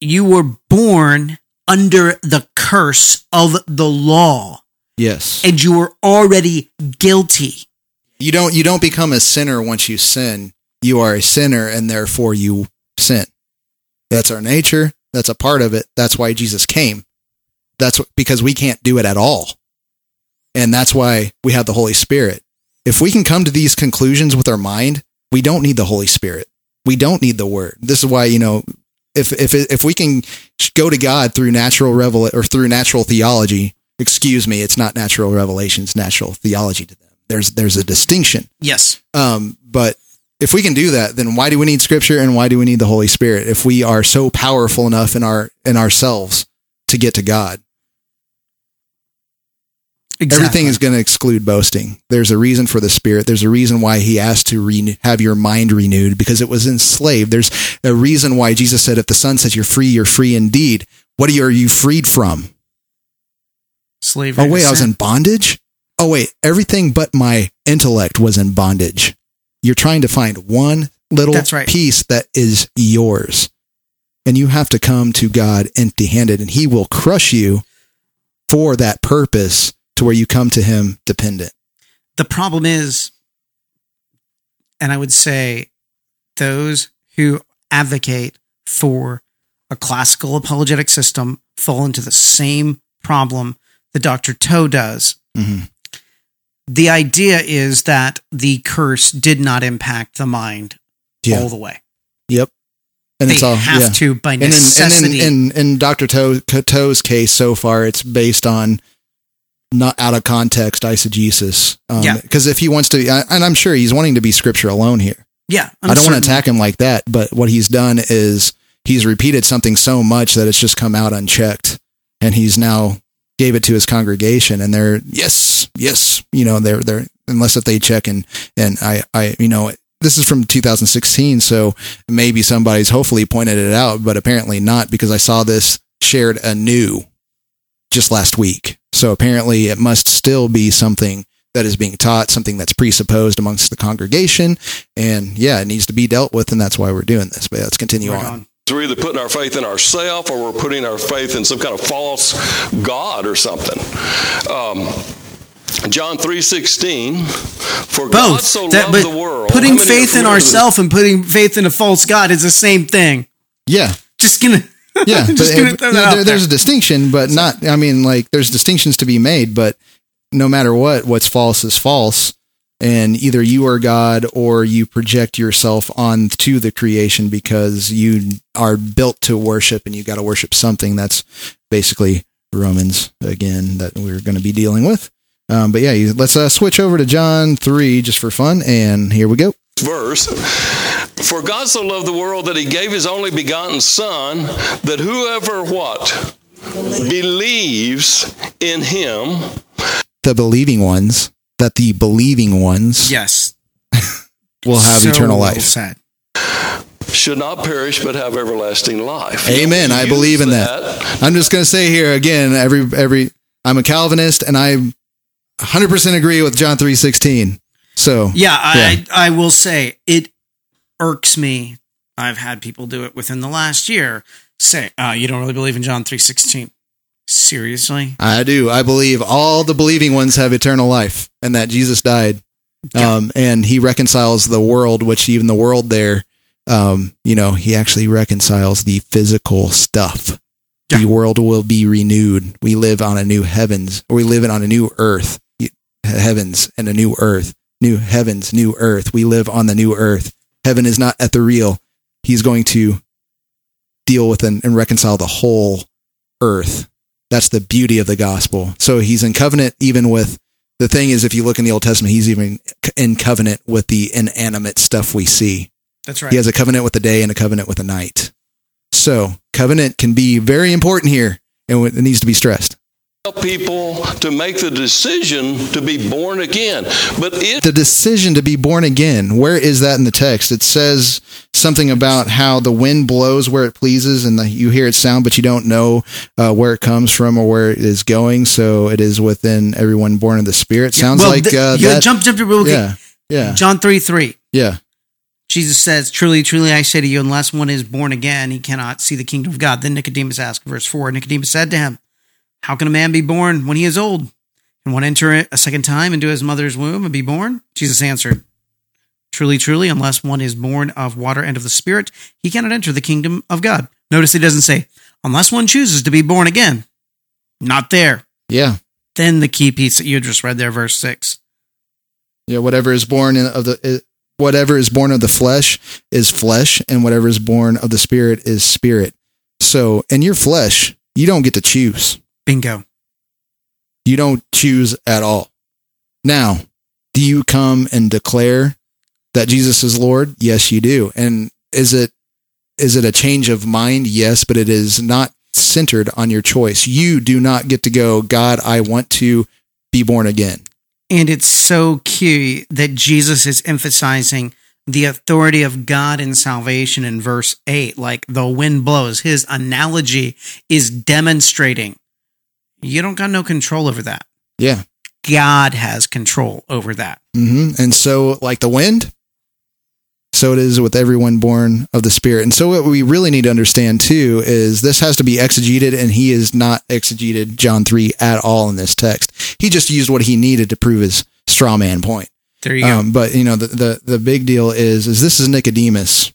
You were born under the curse of the law, Yes. and you were already guilty. You don't you don't become a sinner once you sin. You are a sinner and therefore you sin. That's our nature. That's a part of it. That's why Jesus came. That's what, because we can't do it at all. And that's why we have the Holy Spirit. If we can come to these conclusions with our mind, we don't need the Holy Spirit. We don't need the word. This is why, you know, if if if we can go to God through natural revel or through natural theology, excuse me, it's not natural revelation, it's natural theology to them. There's there's a distinction. Yes. Um, but if we can do that, then why do we need scripture and why do we need the Holy Spirit if we are so powerful enough in our in ourselves to get to God? Exactly. Everything is going to exclude boasting. There's a reason for the Spirit. There's a reason why He asked to re- have your mind renewed because it was enslaved. There's a reason why Jesus said, "If the Son says you're free, you're free indeed." What are you, are you freed from? Slavery. Oh wait, I was in bondage. Oh wait, everything but my intellect was in bondage. You're trying to find one little That's right. piece that is yours, and you have to come to God empty-handed, and He will crush you for that purpose to where you come to Him dependent. the problem is, and I would say those who advocate for a classical apologetic system fall into the same problem that Dr. Toe does. Mhm. The idea is that the curse did not impact the mind Yeah. all the way. Yep. And they it's all have yeah. to by And in, and in, in, in Dr. Toe, Toe's case so far, it's based on not out of context eisegesis. Um, Yeah. Because if he wants to, and I'm sure he's wanting to be scripture alone here. yeah, I'm I don't want to attack him like that, but what he's done is he's repeated something so much that it's just come out unchecked, and he's now gave it to his congregation, and they're yes, yes, you know, they're they're unless if they check and and I I you know this is from 2016, so maybe somebody's hopefully pointed it out, but apparently not because I saw this shared anew just last week. So apparently it must still be something that is being taught, something that's presupposed amongst the congregation. And yeah, it needs to be dealt with. And that's why we're doing this. But let's continue Right on. on. We're either putting our faith in ourselves or we're putting our faith in some kind of false God or something. Um, John 3.16, for God Both. so That- loved the world. putting How many are faith in familiar ourselves and putting faith in a false God is the same thing. Yeah. Just gonna. Yeah. Just but gonna it- throw there- that out there's there. a distinction, but not, I mean, like there's distinctions to be made, but no matter what, what's false is false. And either you are God or you project yourself onto the creation because you are built to worship and you got to worship something. That's basically Romans again that we're going to be dealing with. Um, but yeah, let's uh, switch over to John 3 just for fun. And here we go. verse. For God so loved the world that he gave his only begotten Son, that whoever what? Believes in him The believing ones, that the believing ones Yes. will have So eternal life. said. should not perish but have everlasting life. Amen. I believe in that. I'm just going to say here again, every, every, I'm a Calvinist and I 100% agree with John 3.16. So Yeah, I I will say it irks me. I've had people do it within the last year. Say, uh, you don't really believe in John three sixteen. Seriously? I do. I believe all the believing ones have eternal life and that Jesus died. Um, and he reconciles the world, which even the world there, um, you know, he actually reconciles the physical stuff. The world will be renewed. We live on a new heavens, or we live on a new earth, heavens and a new earth, new heavens, new earth. We live on the new earth. Heaven is not ethereal. He's going to deal with and, and reconcile the whole earth. That's the beauty of the gospel. So he's in covenant even with the thing is, if you look in the Old Testament, he's even in covenant with the inanimate stuff we see. That's right. He has a covenant with the day and a covenant with the night. So covenant can be very important here and it needs to be stressed. Help people to make the decision to be born again. But it The decision to be born again, where is that in the text? It says something about how the wind blows where it pleases and the, you hear its sound, but you don't know uh, where it comes from or where it is going. So it is within everyone born of the Spirit. Sounds well, like th- uh, you that. jump jump to real quick. yeah, yeah, John three three. yeah. Jesus says, Truly, truly, I say to you, unless one is born again, he cannot see the kingdom of God. Then Nicodemus asked, verse 4 Nicodemus said to him, How can a man be born when he is old? and one enter a second time into his mother's womb and be born? Jesus answered, Truly, truly, unless one is born of water and of the Spirit, he cannot enter the kingdom of God. Notice he doesn't say, unless one chooses to be born again. Not there. Yeah. Then the key piece that you just read there, verse 6. Yeah. Whatever is born of the, uh, whatever is born of the flesh is flesh, and whatever is born of the spirit is spirit. So in your flesh, you don't get to choose. Bingo. You don't choose at all. Now, do you come and declare that Jesus is Lord? Yes, you do. And is it is it a change of mind? Yes, but it is not centered on your choice. You do not get to go, God, I want to be born again. And it's so key that Jesus is emphasizing the authority of God in salvation in verse 8. Like the wind blows. His analogy is demonstrating you don't got no control over that. Yeah. God has control over that. Mm-hmm. And so, like the wind, so it is with everyone born of the Spirit. And so, what we really need to understand too is this has to be exegeted, and he is not exegeted John 3 at all in this text. He just used what he needed to prove his straw man point. There you go. Um, but you know, the, the the big deal is is this is Nicodemus.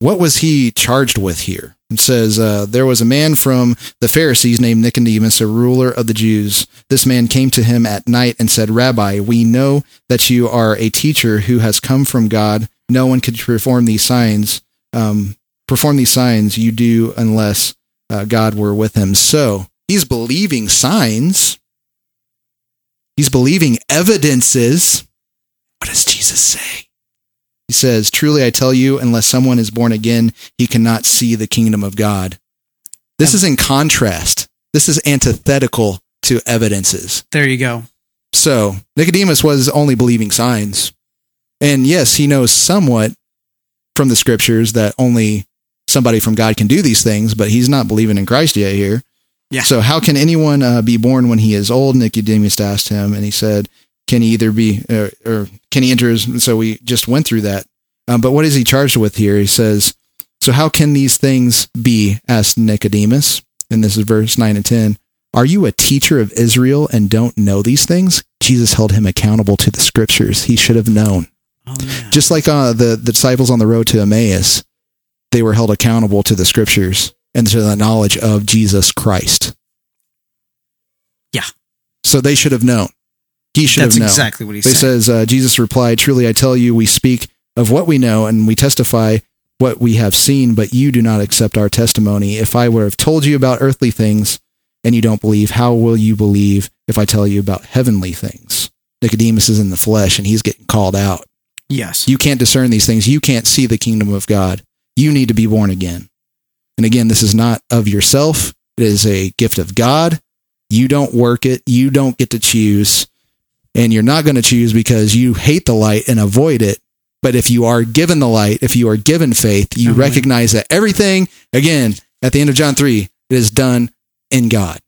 What was he charged with here? It says uh, there was a man from the Pharisees named Nicodemus, a ruler of the Jews. This man came to him at night and said, "Rabbi, we know that you are a teacher who has come from God. No one could perform these signs, um, perform these signs you do unless uh, God were with him." So he's believing signs. He's believing evidences. What does Jesus say? He says, Truly I tell you, unless someone is born again, he cannot see the kingdom of God. This is in contrast. This is antithetical to evidences. there you go. So Nicodemus was only believing signs. And yes, he knows somewhat from the scriptures that only somebody from God can do these things, but he's not believing in Christ yet here. Yeah. So how can anyone uh, be born when he is old? Nicodemus asked him, and he said, "Can he either be uh, or can he enter?" His, so we just went through that. Um, but what is he charged with here? He says, "So how can these things be?" asked Nicodemus, and this is verse nine and ten. Are you a teacher of Israel and don't know these things? Jesus held him accountable to the scriptures. He should have known. Oh. Just like uh, the, the disciples on the road to Emmaus, they were held accountable to the scriptures and to the knowledge of Jesus Christ. Yeah. So they should have known. He should That's have known. exactly what he said. says, uh, Jesus replied, Truly I tell you, we speak of what we know and we testify what we have seen, but you do not accept our testimony. If I would have told you about earthly things and you don't believe, how will you believe if I tell you about heavenly things? Nicodemus is in the flesh and he's getting called out. yes. You can't discern these things. You can't see the kingdom of God. You need to be born again. And again, this is not of yourself. It is a gift of God. You don't work it. You don't get to choose. And you're not going to choose because you hate the light and avoid it. But if you are given the light, if you are given faith, you Totally. recognize that everything, again, at the end of John 3, it is done in God.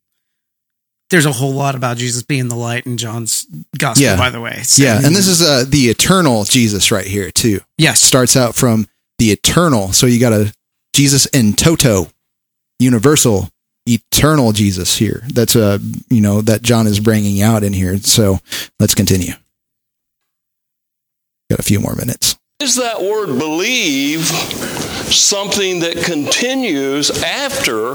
There's a whole lot about Jesus being the light in John's gospel, Yeah. by the way. So- Yeah. And this is uh, the eternal Jesus right here, too. yes. starts out from the eternal. So you got a Jesus in toto, universal, eternal Jesus here. That's a, you know that John is bringing out in here. So let's continue. Got a few more minutes. Is that word believe something that continues after?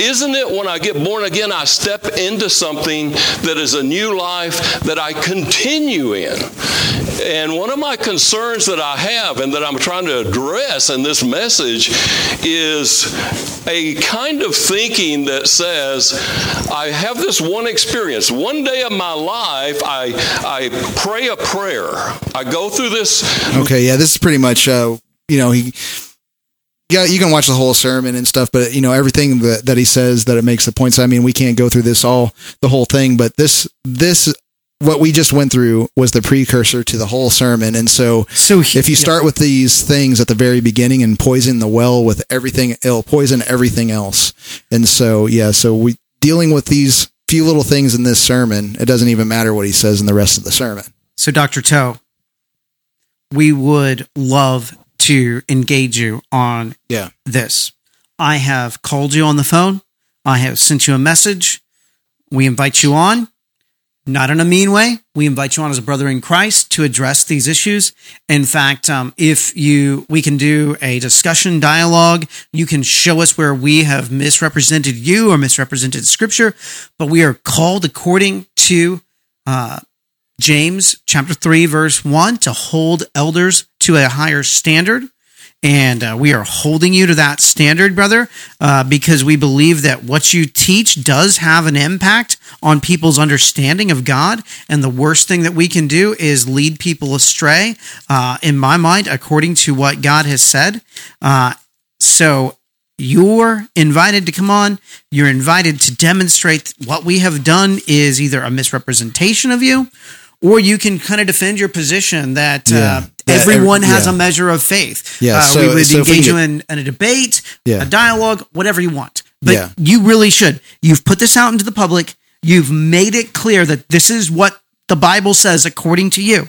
Isn't it when I get born again, I step into something that is a new life that I continue in? And one of my concerns that I have and that I'm trying to address in this message is a kind of thinking that says, I have this one experience. One day of my life, I, I pray a prayer. I go through this Okay, yeah, this is pretty much uh you know he yeah, you can watch the whole sermon and stuff, but you know everything that, that he says that it makes the points. I mean, we can't go through this all the whole thing, but this this what we just went through was the precursor to the whole sermon, and so So he- if you start with these things at the very beginning and poison the well with everything, it'll poison everything else. And so yeah, so we dealing with these few little things in this sermon. It doesn't even matter what he says in the rest of the sermon. So, Dr. Toe, we would love to engage you on Yeah. this. I have called you on the phone. I have sent you a message. We invite you on. not in a mean way. We invite you on as a brother in Christ to address these issues. In fact, um, if you, we can do a discussion dialogue. You can show us where we have misrepresented you or misrepresented Scripture, but we are called according to uh, James chapter three, verse one, to hold elders to a higher standard. And uh, we are holding you to that standard, brother, uh, because we believe that what you teach does have an impact on people's understanding of God. And the worst thing that we can do is lead people astray, uh, in my mind, according to what God has said. Uh, so you're invited to come on. You're invited to demonstrate what we have done is either a misrepresentation of you, or you can kind of defend your position that Yeah. uh, That everyone every- has yeah. a measure of faith. Yeah, Uh, so- we would so engage you in, in a debate, Yeah. a dialogue, whatever you want. But you really should. You've put this out into the public. You've made it clear that this is what the Bible says according to you.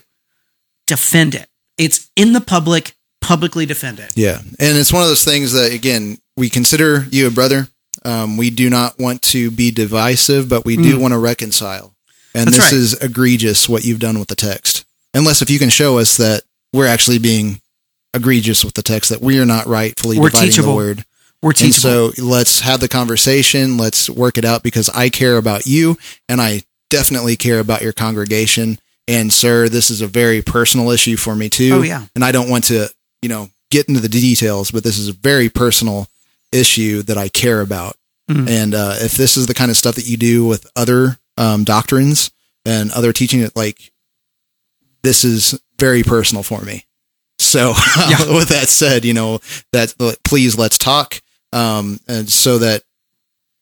Defend it. It's in the public. Publicly defend it. Yeah, and it's one of those things that again we consider you a brother. Um, we do not want to be divisive, but we do want to reconcile. And. That's this right. is egregious what you've done with the text. Unless if you can show us that we're actually being egregious with the text, that we are not rightfully We're dividing teachable. the word. We're teachable. And so let's have the conversation. Let's work it out because I care about you and I definitely care about your congregation. And sir, this is a very personal issue for me too. Oh, yeah. And I don't want to, you know, get into the details, but this is a very personal issue that I care about. Mhm. And uh, if this is the kind of stuff that you do with other um, doctrines and other teaching, that like this is very personal for me. So Yeah. with that said, you know that please let's talk, um, and so that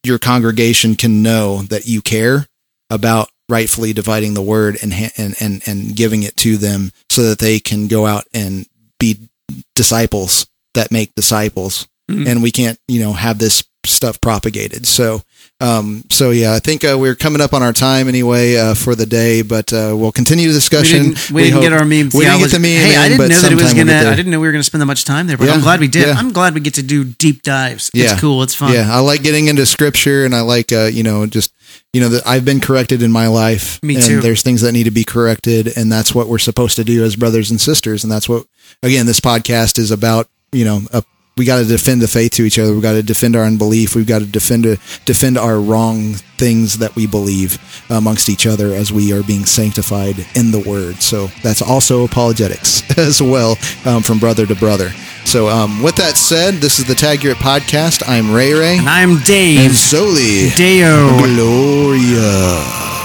your congregation can know that you care about rightfully dividing the word and and and and giving it to them, so that they can go out and be disciples that make disciples. Mhm. And we can't, you know, have this stuff propagated. So, um, so yeah, I think uh, we're coming up on our time anyway uh, for the day, but uh, we'll continue the We discussion. didn't, we didn't get our meme. We didn't get the meme. Hey, I didn't but know that it was we'll gonna. there. I didn't know we were gonna spend that much time there, but Yeah, I'm glad we did. yeah. I'm glad we get to do deep dives. Yeah. It's cool. It's fun. Yeah, I like getting into scripture, and I like, uh, you know, just you know, that I've been corrected in my life. Me and too. There's things that need to be corrected, and that's what we're supposed to do as brothers and sisters, and that's what, again, this podcast is about. You know, uh, we got to defend the faith to each other. We got to defend our unbelief. We've got to defend defend our wrong things that we believe amongst each other as we are being sanctified in the Word. So that's also apologetics as well, um, from brother to brother. So, um, with that said, this is the Tag Your It podcast. I'm Ray Ray. And I'm Dave. And Soli Deo. Gloria.